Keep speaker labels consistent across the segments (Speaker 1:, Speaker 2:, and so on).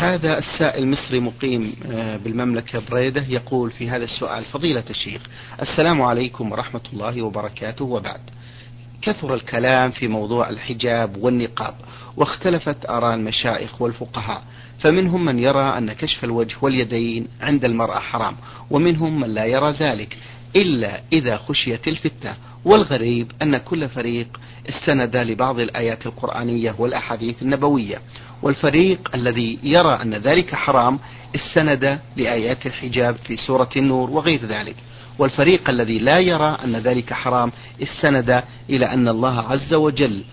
Speaker 1: هذا السائل مصري مقيم آه، بالمملكة بريدة يقول في هذا السؤال فضيلة الشيخ السلام عليكم ورحمة الله وبركاته وبعد. كثر الكلام في موضوع الحجاب والنقاب واختلفت آراء المشايخ والفقهاء فمنهم من يرى أن كشف الوجه واليدين عند المرأة حرام ومنهم من لا يرى ذلك. إلا إذا خشيت الفتنة. والغريب أن كل فريق استند لبعض الآيات القرآنية والأحاديث النبوية. والفريق الذي يرى أن ذلك حرام استند لآيات الحجاب في سورة النور وغير ذلك. والفريق الذي لا يرى أن ذلك حرام استند إلى أن الله عز وجل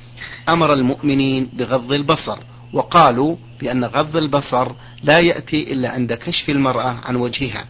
Speaker 1: أمر المؤمنين بغض البصر. وقالوا بأن غض البصر لا يأتي إلا عند كشف المرأة عن وجهها.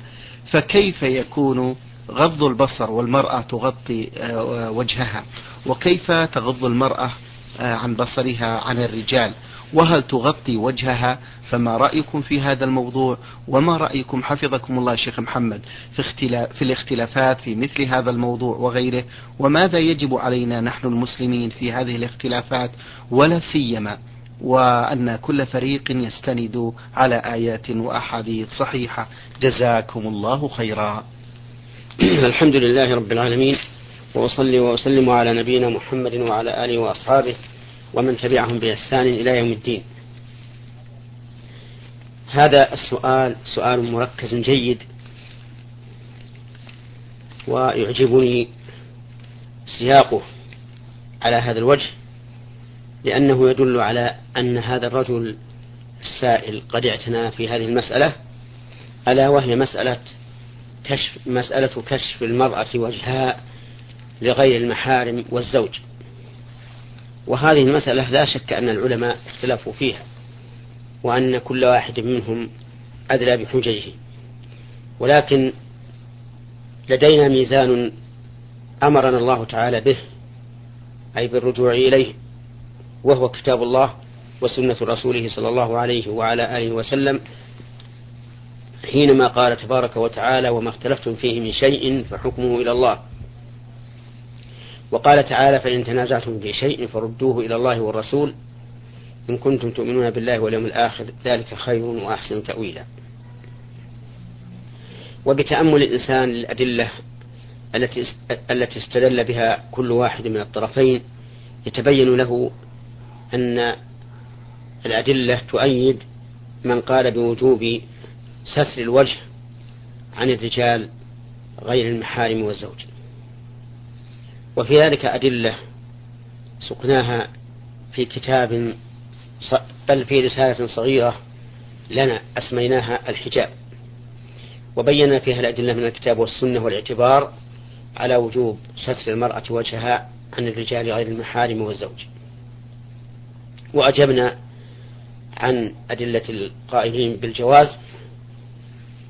Speaker 1: فكيف يكون غض البصر والمرأة تغطي آه، وجهها. وكيف تغض المرأة آه، عن بصرها عن الرجال؟ وهل تغطي وجهها؟ فما رأيكم في هذا الموضوع؟ وما رأيكم حفظكم الله شيخ محمد في, اختلاف في الاختلافات في مثل هذا الموضوع وغيره؟ وماذا يجب علينا نحن المسلمين في هذه الاختلافات؟ ولا سيما وأن كل فريق يستند على آيات وأحاديث صحيحة. جزاكم الله خيرا.
Speaker 2: الحمد لله رب العالمين وأصلي وأسلم على نبينا محمد وعلى آله وأصحابه ومن تبعهم بإحسان إلى يوم الدين. هذا السؤال سؤال مركز جيد ويعجبني سياقه على هذا الوجه لأنه يدل على أن هذا الرجل السائل قد اعتنى في هذه المسألة ألا وهي مسألة كشف مسألة كشف المرأة وجهها لغير المحارم والزوج. وهذه المسألة لا شك أن العلماء اختلفوا فيها وأن كل واحد منهم أدلى بحججه. ولكن لدينا ميزان أمرنا الله تعالى به أي بالرجوع إليه وهو كتاب الله وسنة رسوله صلى الله عليه وعلى آله وسلم. حينما قال تبارك وتعالى وما اختلفتم فيه من شيء فحكمه إلى الله. وقال تعالى فإن تنازعتم في شيء فردوه إلى الله والرسول إن كنتم تؤمنون بالله واليوم الآخر ذلك خير وأحسن تأويلا. وبتأمل الإنسان للأدلة التي التي استدل بها كل واحد من الطرفين يتبين له أن الأدلة تؤيد من قال بوجوب ستر الوجه عن الرجال غير المحارم والزوج. وفي ذلك أدلة سقناها في كتاب بل في رسالة صغيرة لنا أسميناها الحجاب. وبينا فيها الأدلة من الكتاب والسنة والاعتبار على وجوب ستر المرأة وجهها عن الرجال غير المحارم والزوج. وأجبنا عن أدلة القائلين بالجواز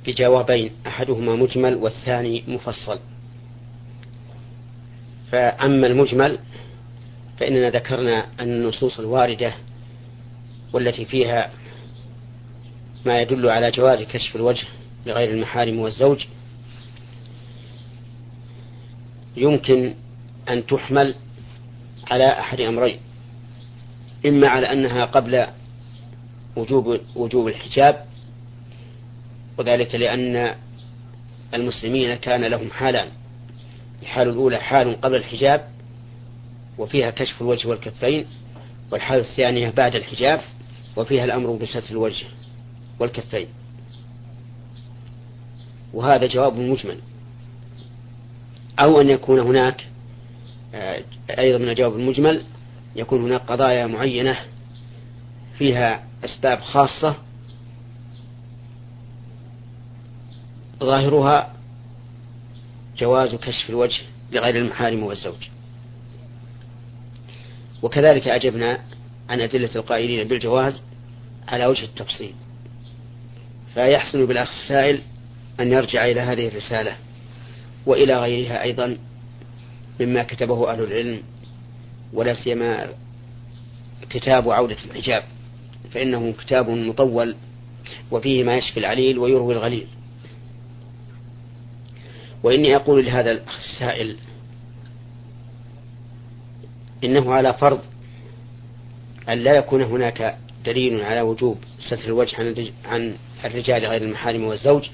Speaker 2: بجوابين أحدهما مجمل والثاني مفصل. فأما المجمل فإننا ذكرنا أن النصوص الواردة والتي فيها ما يدل على جواز كشف الوجه لغير المحارم والزوج. يمكن أن تحمل على أحد أمرين إما على أنها قبل وجوب وجوب الحجاب وذلك لأن المسلمين كان لهم حالان. الحال الأولى حال قبل الحجاب وفيها كشف الوجه والكفين والحال الثانية بعد الحجاب وفيها الأمر بستر الوجه والكفين. وهذا جواب مجمل. أو أن يكون هناك آه، أيضا من الجواب المجمل يكون هناك قضايا معينة فيها أسباب خاصة ظاهرها جواز كشف الوجه لغير المحارم والزوج. وكذلك أجبنا عن أدلة القائلين بالجواز على وجه التفصيل. فيحسن بالأخ السائل أن يرجع إلى هذه الرسالة وإلى غيرها أيضا مما كتبه أهل العلم ولا سيما كتاب عودة الحجاب فإنه كتاب مطول وفيه ما يشفي العليل ويروي الغليل. وإني أقول لهذا الأخ السائل إنه على فرض أن لا يكون هناك دليل على وجوب ستر الوجه عن الرجال غير المحارم والزوج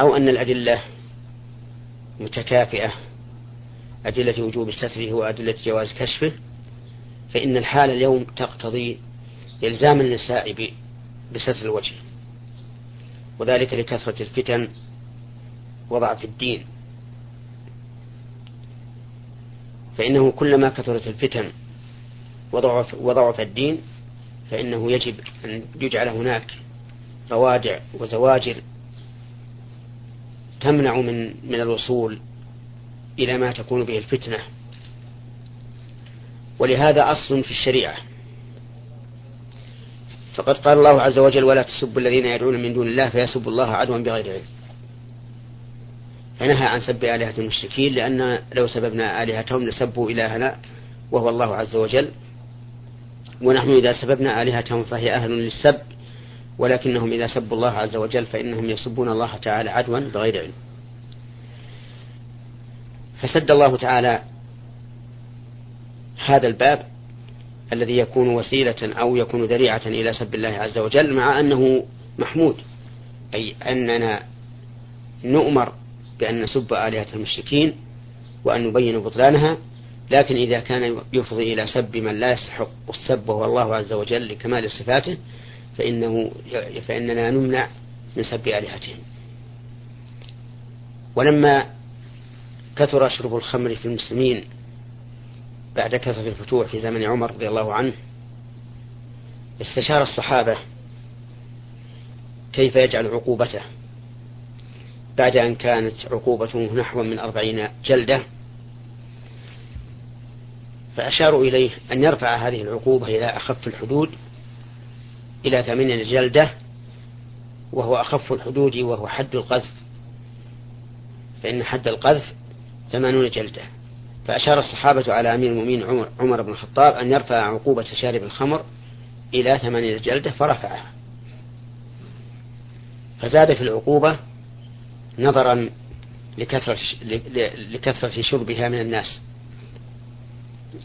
Speaker 2: أو أن الأدلة متكافئة أدلة وجوب ستره وأدلة جواز كشفه فإن الحال اليوم تقتضي إلزام النساء بستر الوجه وذلك لكثرة الفتن وضعف الدين. فإنه كلما كثرت الفتن وضعف, وضعف الدين فإنه يجب أن يجعل هناك روادع وزواجر تمنع من من الوصول إلى ما تكون به الفتنة. ولهذا أصل في الشريعة. فقد قال الله عز وجل ولا تسبوا الذين يدعون من دون الله فيسبوا الله عدوا بغير علم. فنهى عن سب آلهة المشركين لأن لو سببنا آلهتهم لسبوا إلهنا وهو الله عز وجل. ونحن إذا سببنا آلهتهم فهي أهل للسب ولكنهم إذا سبوا الله عز وجل فإنهم يسبون الله تعالى عدوا بغير علم. فسد الله تعالى هذا الباب الذي يكون وسيلة أو يكون ذريعة إلى سب الله عز وجل مع أنه محمود أي أننا نؤمر بأن نسب آلهة المشركين وأن نبين بطلانها لكن إذا كان يفضي إلى سب من لا يستحق السب وهو الله عز وجل لكمال صفاته فإنه فإننا نمنع من سب آلهتهم. ولما كثر شرب الخمر في المسلمين بعد كثرة الفتوح في زمن عمر رضي الله عنه استشار الصحابة كيف يجعل عقوبته. بعد أن كانت عقوبته نحو من أربعين جلدة فأشاروا إليه أن يرفع هذه العقوبة إلى أخف الحدود إلى ثمانين جلدة وهو أخف الحدود وهو حد القذف. فإن حد القذف ثمانون جلدة. فأشار الصحابة على أمير المؤمنين عمر, عمر بن الخطاب أن يرفع عقوبة شارب الخمر إلى ثمانين جلدة فرفعها. فزاد في العقوبة نظرا لكثرة, لكثرة شربها من الناس.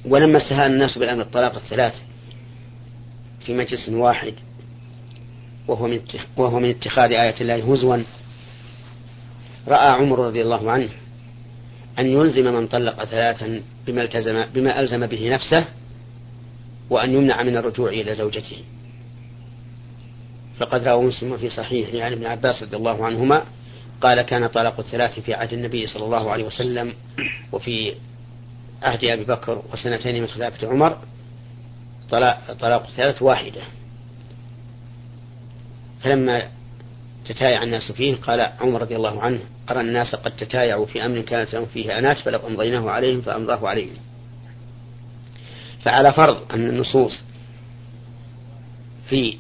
Speaker 2: ولما استهان الناس بالأمر الطلاق الثلاث في مجلس واحد وهو من وهو من اتخاذ آية الله هزوا رأى عمر رضي الله عنه أن يلزم من طلق ثلاثا بما التزم بما ألزم به نفسه وأن يمنع من الرجوع إلى زوجته. فقد روى مسلم في صحيح عن ابن عباس رضي الله عنهما قال كان طلاق الثلاث في عهد النبي صلى الله عليه وسلم وفي عهد أبي بكر وسنتين من خلافة عمر. طلاق الثلاث واحدة. فلما تتايع الناس فيه قال عمر رضي الله عنه أرى الناس قد تتايعوا في أمر كانت لهم فيه أنات فلو أمضيناه عليهم فأمضاه عليهم. فعلى فرض أن النصوص في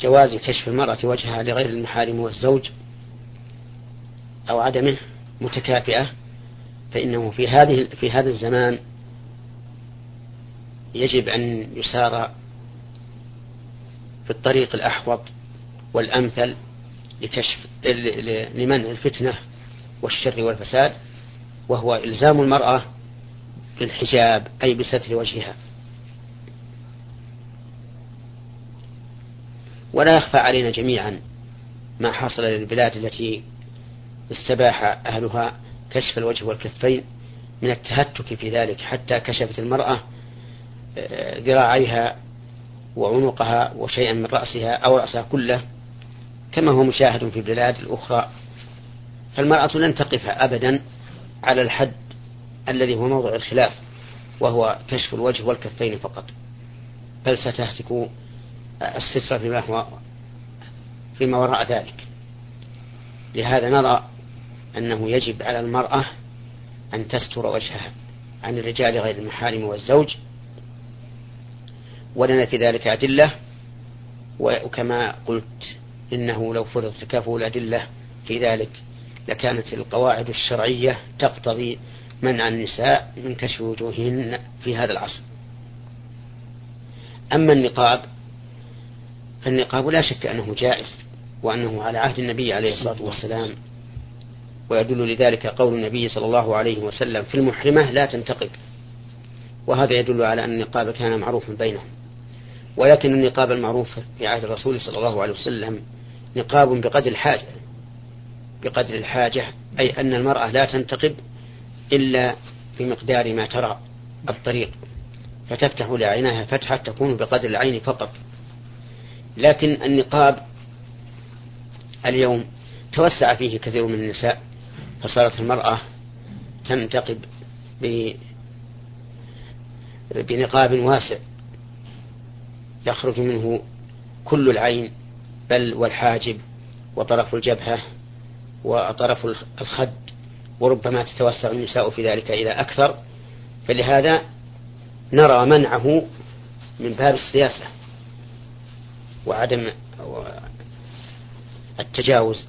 Speaker 2: جواز كشف المرأة وجهها لغير المحارم والزوج أو عدمه متكافئة فإنه في هذه في هذا الزمان يجب أن يسار في الطريق الأحوط والأمثل لكشف لمنع الفتنة والشر والفساد وهو إلزام المرأة بالحجاب أي بستر وجهها. ولا يخفى علينا جميعا ما حصل للبلاد التي استباح أهلها كشف الوجه والكفين من التهتك في ذلك حتى كشفت المرأة آه، ذراعيها وعنقها وشيئا من رأسها أو رأسها كله كما هو مشاهد في البلاد الأخرى. فالمرأة لن تقف أبدا على الحد الذي هو موضع الخلاف وهو كشف الوجه والكفين فقط. بل ستهتك الستر فيما هو فيما وراء ذلك. لهذا نرى أنه يجب على المرأة أن تستر وجهها عن الرجال غير المحارم والزوج ولنا في ذلك أدلة وكما قلت إنه لو فرض تكافؤ الأدلة في ذلك لكانت القواعد الشرعية تقتضي منع النساء من كشف وجوههن في هذا العصر. أما النقاب فالنقاب لا شك أنه جائز وأنه على عهد النبي عليه الصلاة والسلام ويدل لذلك قول النبي صلى الله عليه وسلم في المحرمة لا تنتقب. وهذا يدل على أن النقاب كان معروفا بينهم. ولكن النقاب المعروف في عهد الرسول صلى الله عليه وسلم نقاب بقدر الحاجة. بقدر الحاجة أي أن المرأة لا تنتقب إلا بمقدار ما ترى الطريق. فتفتح لعينها فتحة تكون بقدر العين فقط. لكن النقاب اليوم توسع فيه كثير من النساء. فصارت المرأة تنتقب بنقاب واسع. يخرج منه كل العين بل والحاجب وطرف الجبهة وطرف الخد وربما تتوسع النساء في ذلك إلى أكثر. فلهذا نرى منعه من باب السياسة وعدم التجاوز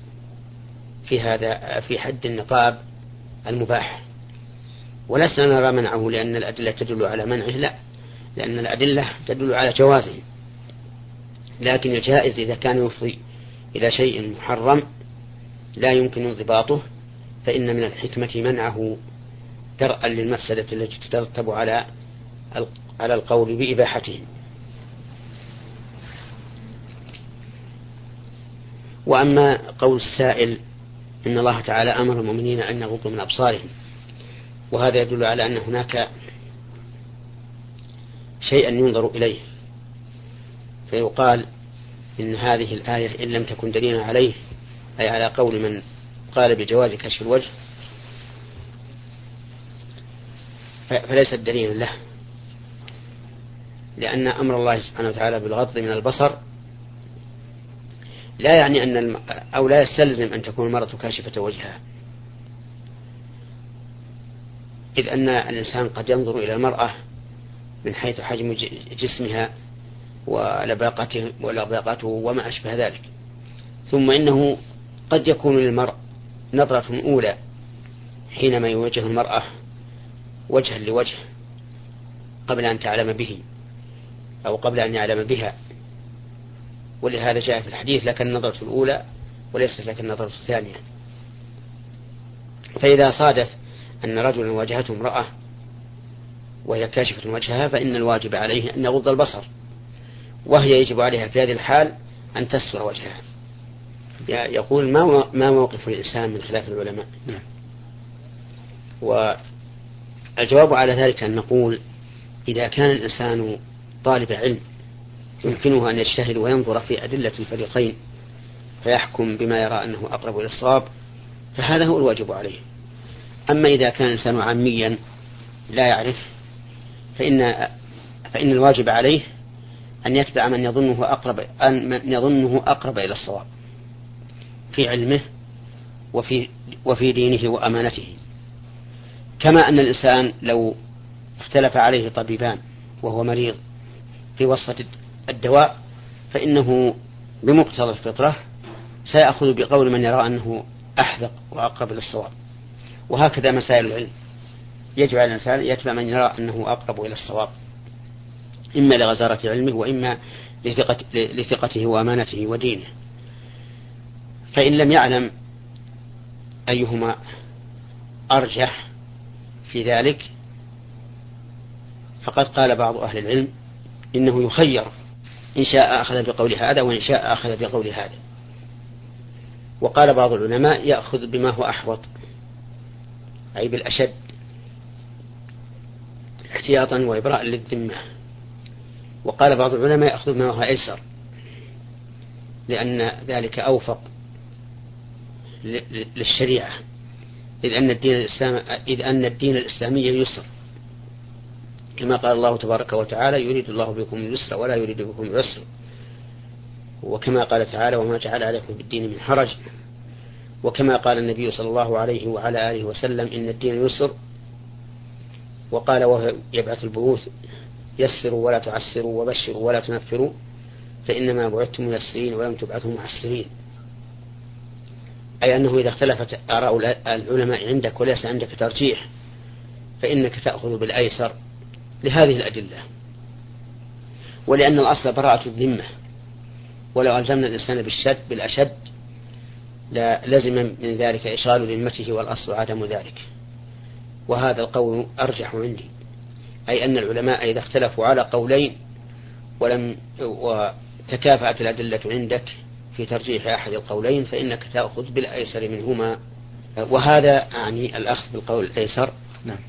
Speaker 2: في هذا في حد النقاب المباح. ولسنا نرى منعه لأن الأدلة تدل على منعه لا. لأن الأدلة تدل على جوازه. لكن الجائز إذا كان يفضي إلى شيء محرم لا يمكن انضباطه فإن من الحكمة منعه درءا للمفسدة التي تترتب على على القول بإباحته. وأما قول السائل إن الله تعالى أمر المؤمنين أن يغضوا من أبصارهم. وهذا يدل على أن هناك شيئا ينظر إليه. فيقال إن هذه الآية إن لم تكن دليلا عليه أي على قول من قال بجواز كشف الوجه فليست دليلا له. لأن أمر الله سبحانه وتعالى بالغض من البصر لا يعني أن الم... أو لا يستلزم أن تكون المرأة كاشفة وجهها. إذ أن الإنسان قد ينظر إلى المرأة من حيث حجم جسمها ولباقته ولباقته وما أشبه ذلك. ثم إنه قد يكون للمرء نظرة أولى حينما يوجه المرأة وجها لوجه قبل أن تعلم به أو قبل أن يعلم بها. ولهذا جاء في الحديث لك النظرة الأولى وليست لك النظرة الثانية. فإذا صادف أن رجلا واجهته امرأة وهي كاشفة وجهها فإن الواجب عليه أن يغض البصر وهي يجب عليها في هذه الحال أن تستر وجهها. يقول ما ما موقف الإنسان من خلاف العلماء؟ نعم. والجواب على ذلك أن نقول إذا كان الإنسان طالب علم يمكنه أن يجتهد وينظر في أدلة الفريقين فيحكم بما يرى أنه أقرب إلى الصواب فهذا هو الواجب عليه. أما إذا كان الإنسان عاميا لا يعرف فإن فإن الواجب عليه أن يتبع من يظنه أقرب أن من يظنه أقرب إلى الصواب في علمه وفي وفي دينه وأمانته. كما أن الإنسان لو اختلف عليه طبيبان وهو مريض في وصفة الدواء فإنه بمقتضى الفطرة سيأخذ بقول من يرى أنه أحذق وأقرب للصواب وهكذا مسائل العلم. يجب على الإنسان يتبع من يرى أنه أقرب إلى الصواب. إما لغزارة علمه وإما لثقته وأمانته ودينه. فإن لم يعلم أيهما أرجح في ذلك فقد قال بعض أهل العلم إنه يخير إن شاء أخذ بقول هذا وإن شاء أخذ بقول هذا. وقال بعض العلماء يأخذ بما هو أحوط أي بالأشد احتياطا وإبراء للذمة. وقال بعض العلماء يأخذ ما هو أيسر لأن ذلك أوفق للشريعة إذ أن الدين الإسلام إذ أن الدين الإسلامي يسر. كما قال الله تبارك وتعالى يريد الله بكم اليسر ولا يريد بكم العسر. وكما قال تعالى وما جعل عليكم في الدين من حرج. وكما قال النبي صلى الله عليه وعلى آله وسلم إن الدين يسر. وقال وهو يبعث البعوث يسروا ولا تعسروا وبشروا ولا تنفروا فإنما بعثتم ميسرين ولم تبعثوا معسرين. أي أنه إذا اختلفت آراء العلماء عندك وليس عندك ترجيح فإنك تأخذ بالأيسر. لهذه الأدلة. ولأن الأصل براءة الذمة. ولو ألزمنا الإنسان بالشد بالأشد لازم من ذلك إشغال ذمته والأصل عدم ذلك. وهذا القول أرجح عندي. أي أن العلماء إذا اختلفوا على قولين ولم وتكافأت الأدلة عندك في ترجيح أحد القولين فإنك تأخذ بالأيسر منهما. وهذا يعني الأخذ بالقول الأيسر. نعم.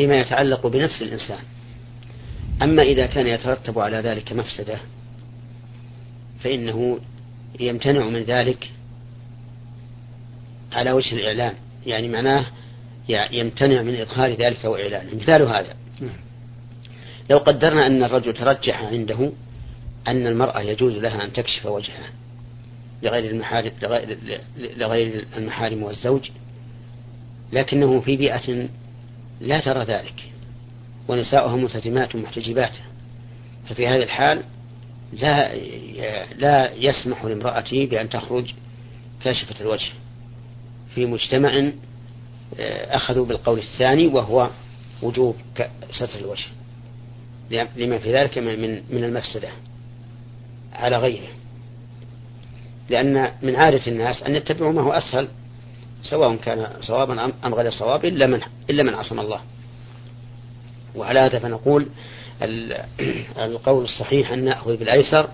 Speaker 2: فيما يتعلق بنفس الإنسان. أما إذا كان يترتب على ذلك مفسدة فإنه يمتنع من ذلك على وجه الإعلان يعني معناه يمتنع من إظهار ذلك وإعلانه مثال هذا. نعم. لو قدرنا أن الرجل ترجح عنده أن المرأة يجوز لها أن تكشف وجهها لغير المحارم لغير المحارم والزوج لكنه في بيئة لا ترى ذلك. ونساؤها ملتزمات محتجبات. ففي هذه الحال لا لا يسمح لامرأتي بأن تخرج كاشفة الوجه. في مجتمع آه، أخذوا بالقول الثاني وهو وجوب ستر الوجه. لما في ذلك من من المفسدة على غيره. لأن من عادة الناس أن يتبعوا ما هو أسهل سواء كان صوابا أم غير صواب إلا من إلا من عصم الله وعلى هذا فنقول القول الصحيح أن نأخذ بالأيسر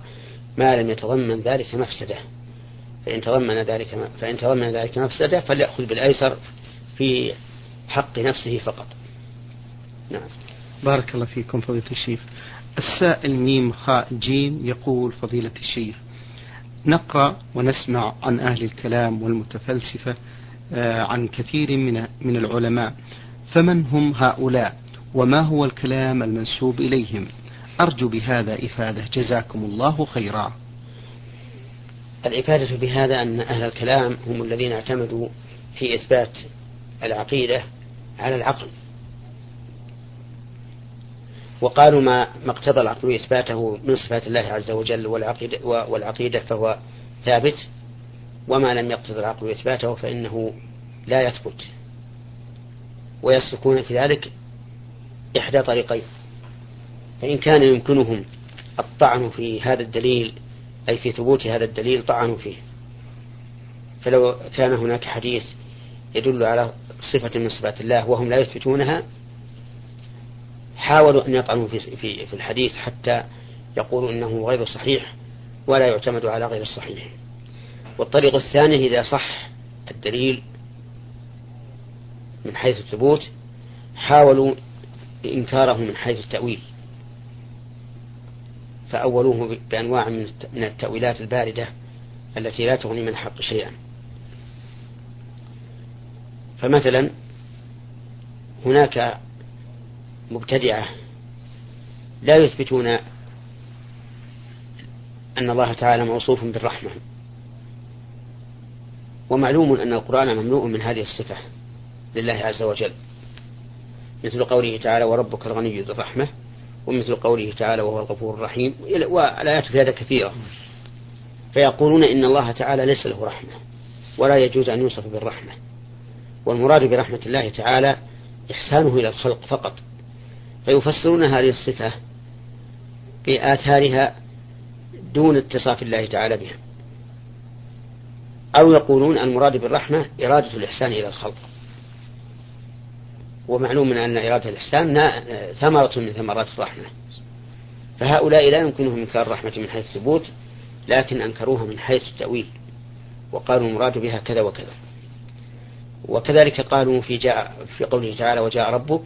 Speaker 2: ما لم يتضمن ذلك مفسدة فإن تضمن ذلك فإن تضمن ذلك مفسدة فليأخذ بالأيسر في حق نفسه فقط.
Speaker 1: نعم. بارك الله فيكم فضيلة الشيخ. السائل ميم خاء جيم يقول فضيلة الشيخ نقرأ ونسمع عن أهل الكلام والمتفلسفة عن كثير من من العلماء. فمن هم هؤلاء؟ وما هو الكلام المنسوب إليهم؟ أرجو بهذا إفادة. جزاكم الله خيرا.
Speaker 2: الإفادة بهذا أن أهل الكلام هم الذين اعتمدوا في إثبات العقيدة على العقل. وقالوا ما ما اقتضى العقل إثباته من صفات الله عز وجل والعقيدة, والعقيدة فهو ثابت. وما لم يقتضى العقل إثباته فإنه لا يثبت. ويسلكون في ذلك إحدى طريقين. فإن كان يمكنهم الطعن في هذا الدليل أي في ثبوت هذا الدليل طعنوا فيه. فلو كان هناك حديث يدل على صفة من صفات الله وهم لا يثبتونها حاولوا أن يطعنوا في, في, في الحديث حتى يقولوا إنه غير صحيح ولا يعتمد على غير الصحيح. والطريق الثاني إذا صح الدليل من حيث الثبوت حاولوا إنكاره من حيث التأويل. فأولوه بأنواع من التأويلات الباردة التي لا تغني من الحق شيئا. فمثلا هناك مبتدعة لا يثبتون أن الله تعالى موصوف بالرحمة. ومعلوم أن القرآن مملوء من هذه الصفة لله عز وجل. مثل قوله تعالى وربك الغني ذو الرحمة ومثل قوله تعالى وهو الغفور الرحيم والآيات في هذا كثيرة. فيقولون إن الله تعالى ليس له رحمة ولا يجوز أن يوصف بالرحمة. والمراد برحمة الله تعالى إحسانه إلى الخلق فقط. فيفسرون هذه الصفة بآثارها دون اتصاف الله تعالى بها. أو يقولون المراد بالرحمة إرادة الإحسان إلى الخلق. ومعلوم من أن إرادة الإحسان ثمرة من ثمرات الرحمة. فهؤلاء لا يمكنهم إنكار الرحمة من حيث الثبوت لكن أنكروها من حيث التأويل وقالوا المراد بها كذا وكذا. وكذلك قالوا في جاء في قوله تعالى وجاء ربك.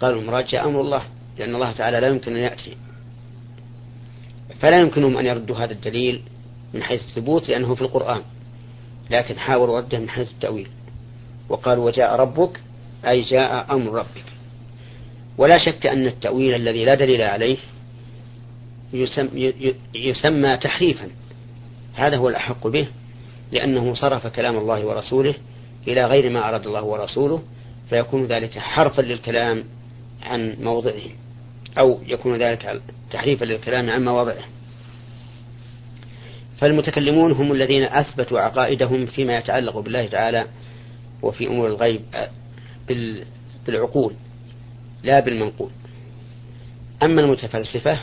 Speaker 2: قالوا المراد جاء أمر الله لأن الله تعالى لا يمكن أن يأتي. فلا يمكنهم أن يردوا هذا الدليل من حيث الثبوت لأنه في القرآن. لكن حاولوا رده من حيث التأويل. وقالوا وجاء ربك أي جاء أمر ربك. ولا شك أن التأويل الذي لا دليل عليه يسمى, يسمى تحريفا. هذا هو الأحق به لأنه صرف كلام الله ورسوله إلى غير ما أراد الله ورسوله فيكون ذلك حرفا للكلام عن موضعه أو يكون ذلك تحريفا للكلام عن مواضعه. فالمتكلمون هم الذين أثبتوا عقائدهم فيما يتعلق بالله تعالى وفي أمور الغيب بالعقول لا بالمنقول. أما المتفلسفة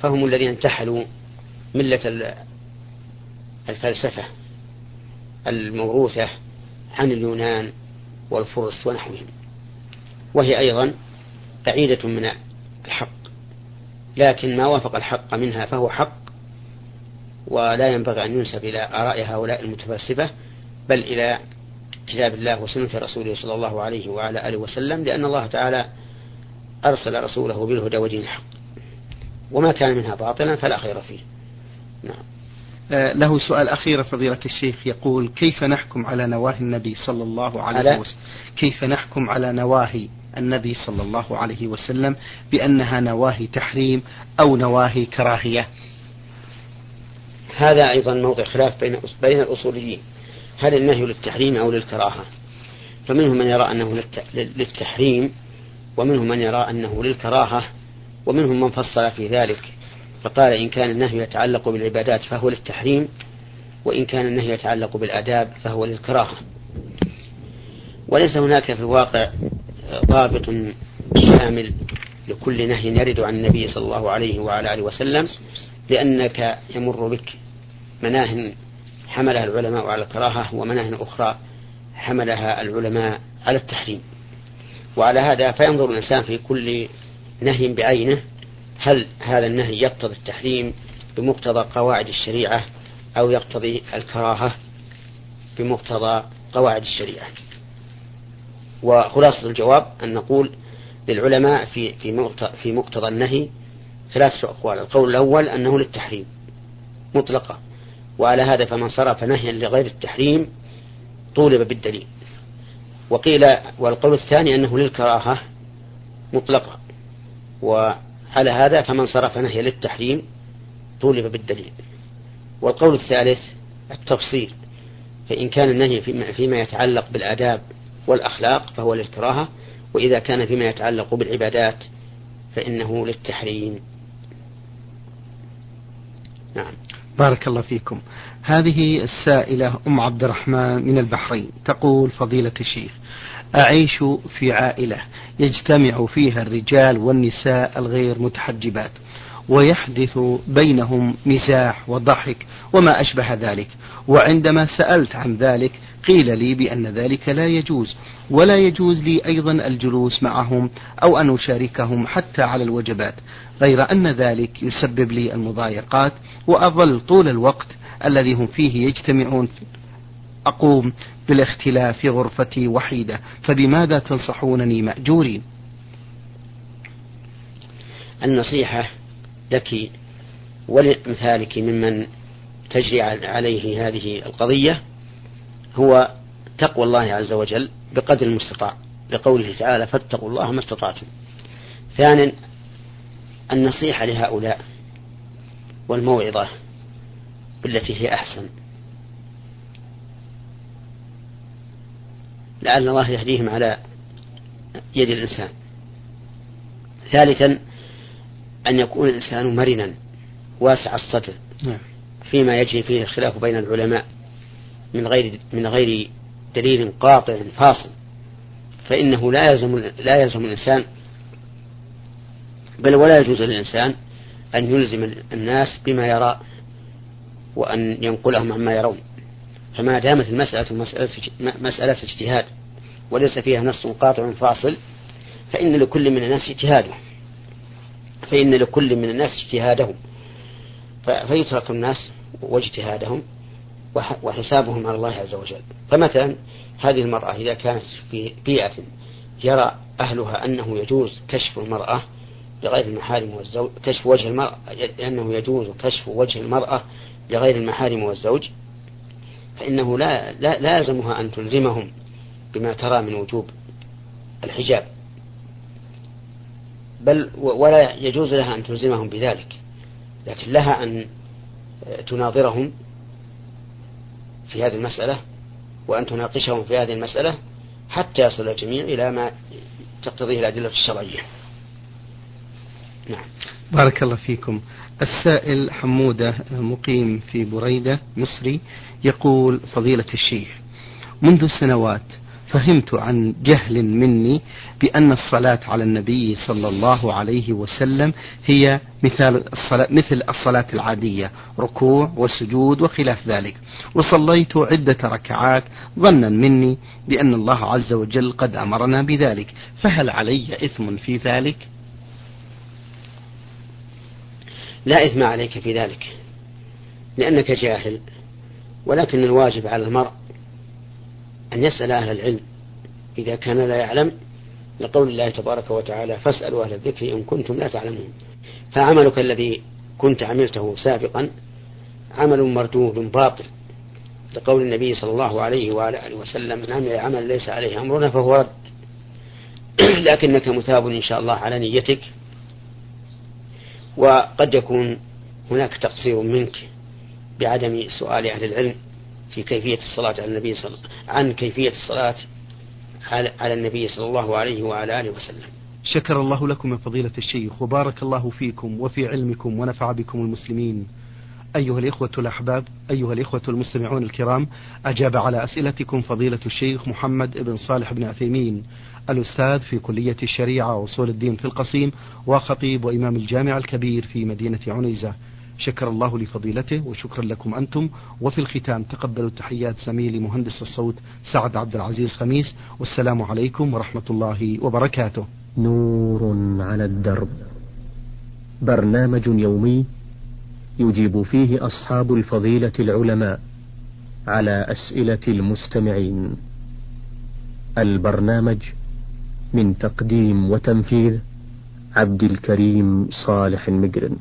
Speaker 2: فهم الذين انتحلوا ملة الفلسفة الموروثة عن اليونان والفرس ونحوهم. وهي أيضا بعيدة من الحق لكن ما وافق الحق منها فهو حق ولا ينبغي أن ينسب إلى آراء هؤلاء المتفلسفة بل إلى كتاب الله وسنة رسوله صلى الله عليه وعلى آله وسلم لأن الله تعالى أرسل رسوله بالهدى ودين الحق. وما كان منها باطلا فلا خير فيه. نعم.
Speaker 1: آه، له سؤال أخير فضيلة الشيخ يقول كيف نحكم على نواهي النبي صلى الله عليه وسلم؟ كيف نحكم على نواهي النبي صلى الله عليه وسلم بأنها نواهي تحريم أو نواهي كراهية؟
Speaker 2: هذا أيضا موضع خلاف بين بين الأصوليين. هل النهي للتحريم أو للكراهة؟ فمنهم من يرى أنه للتحريم ومنهم من يرى أنه للكراهة ومنهم من فصل في ذلك. فقال إن كان النهي يتعلق بالعبادات فهو للتحريم وإن كان النهي يتعلق بالآداب فهو للكراهة. وليس هناك في الواقع ضابط شامل لكل نهي يرد عن النبي صلى الله عليه وعلى آله وسلم لأنك يمر بك. مناه حملها العلماء على الكراهة ومناه أخرى حملها العلماء على التحريم. وعلى هذا فينظر الإنسان في كل نهي بعينه هل هذا النهي يقتضي التحريم بمقتضى قواعد الشريعة أو يقتضي الكراهة بمقتضى قواعد الشريعة؟ وخلاصة الجواب أن نقول للعلماء في في في مقتضى النهي ثلاثة أقوال. القول الأول أنه للتحريم مطلقة. وعلى هذا فمن صرف نهيا لغير التحريم طولب بالدليل. وقيل والقول الثاني أنه للكراهة مطلقة. وعلى هذا فمن صرف نهيا للتحريم طولب بالدليل. والقول الثالث التفصيل. فإن كان النهي فيما يتعلق بالآداب والأخلاق فهو للكراهة وإذا كان فيما يتعلق بالعبادات فإنه للتحريم.
Speaker 1: نعم. بارك الله فيكم. هذه السائلة أم عبد الرحمن من البحرين. تقول فضيلة الشيخ أعيش في عائلة يجتمع فيها الرجال والنساء الغير متحجبات. ويحدث بينهم مزاح وضحك وما أشبه ذلك. وعندما سألت عن ذلك قيل لي بأن ذلك لا يجوز ولا يجوز لي أيضا الجلوس معهم أو أن أشاركهم حتى على الوجبات غير أن ذلك يسبب لي المضايقات وأظل طول الوقت الذي هم فيه يجتمعون. أقوم بالاختلاف في غرفتي وحيدة فبماذا تنصحونني مأجورين؟
Speaker 2: النصيحة لك ولمثالك ممن تجري عليه هذه القضية هو تقوى الله عز وجل بقدر المستطاع لقوله تعالى فاتقوا الله ما استطعتم ثانيا النصيحة لهؤلاء والموعظة بالتي هي أحسن. لعل الله يهديهم على يد الإنسان. ثالثا أن يكون الإنسان مرنا واسع الصدر نعم. فيما يجري فيه الخلاف بين العلماء من غير من غير دليل قاطع فاصل. فإنه لا يلزم لا يلزم الإنسان بل ولا يجوز للإنسان أن يلزم الناس بما يرى وأن ينقلهم عما يرون. فما دامت المسألة مسألة, مسألة اجتهاد وليس فيها نص قاطع فاصل فإن لكل من الناس اجتهاده فإن لكل من الناس اجتهادهم. فيترك الناس واجتهادهم وحسابهم على الله عز وجل. فمثلا هذه المرأة إذا كانت في بيئة يرى أهلها أنه يجوز كشف المرأة لغير المحارم والزوج كشف وجه المرأة أنه يجوز كشف وجه المرأة لغير المحارم والزوج فإنه لا لا لازمها أن تلزمهم بما ترى من وجوب الحجاب. بل ولا يجوز لها أن تلزمهم بذلك لكن لها أن تناظرهم في هذه المسألة وأن تناقشهم في هذه المسألة حتى يصل الجميع إلى ما تقتضيه الأدلة الشرعية.
Speaker 1: نعم. بارك الله فيكم. السائل حمودة مقيم في بريدة مصري يقول فضيلة الشيخ منذ سنوات فهمت عن جهل مني بأن الصلاة على النبي صلى الله عليه وسلم هي مثال الصلاة مثل الصلاة العادية ركوع وسجود وخلاف ذلك. وصليت عدة ركعات ظنا مني بأن الله عز وجل قد أمرنا بذلك. فهل علي إثم في ذلك؟
Speaker 2: لا إثم عليك في ذلك لأنك جاهل ولكن الواجب على المرء أن يسأل أهل العلم. إذا كان لا يعلم لقول الله تبارك وتعالى فاسألوا أهل الذكر إن كنتم لا تعلمون. فعملك الذي كنت عملته سابقا عمل مردود باطل. لقول النبي صلى الله عليه وعلى آله وسلم من عمل عمل ليس عليه أمرنا فهو رد. لكنك مثاب إن شاء الله على نيتك وقد يكون هناك تقصير منك بعدم سؤال أهل العلم. في كيفية الصلاة على النبي صلى عن كيفية الصلاة على النبي صلى الله عليه وعلى آله وسلم.
Speaker 1: شكر الله لكم من فضيلة الشيخ وبارك الله فيكم وفي علمكم ونفع بكم المسلمين. أيها الإخوة الأحباب أيها الإخوة المستمعون الكرام أجاب على أسئلتكم فضيلة الشيخ محمد بن صالح بن عثيمين الأستاذ في كلية الشريعة وأصول الدين في القصيم وخطيب وإمام الجامع الكبير في مدينة عنيزة. شكر الله لفضيلته وشكرا لكم أنتم. وفي الختام تقبلوا تحيات زميلي مهندس الصوت سعد عبد العزيز خميس. والسلام عليكم ورحمة الله وبركاته.
Speaker 3: نور على الدرب. برنامج يومي يجيب فيه أصحاب الفضيلة العلماء على أسئلة المستمعين. البرنامج من تقديم وتنفيذ عبد الكريم صالح المقرن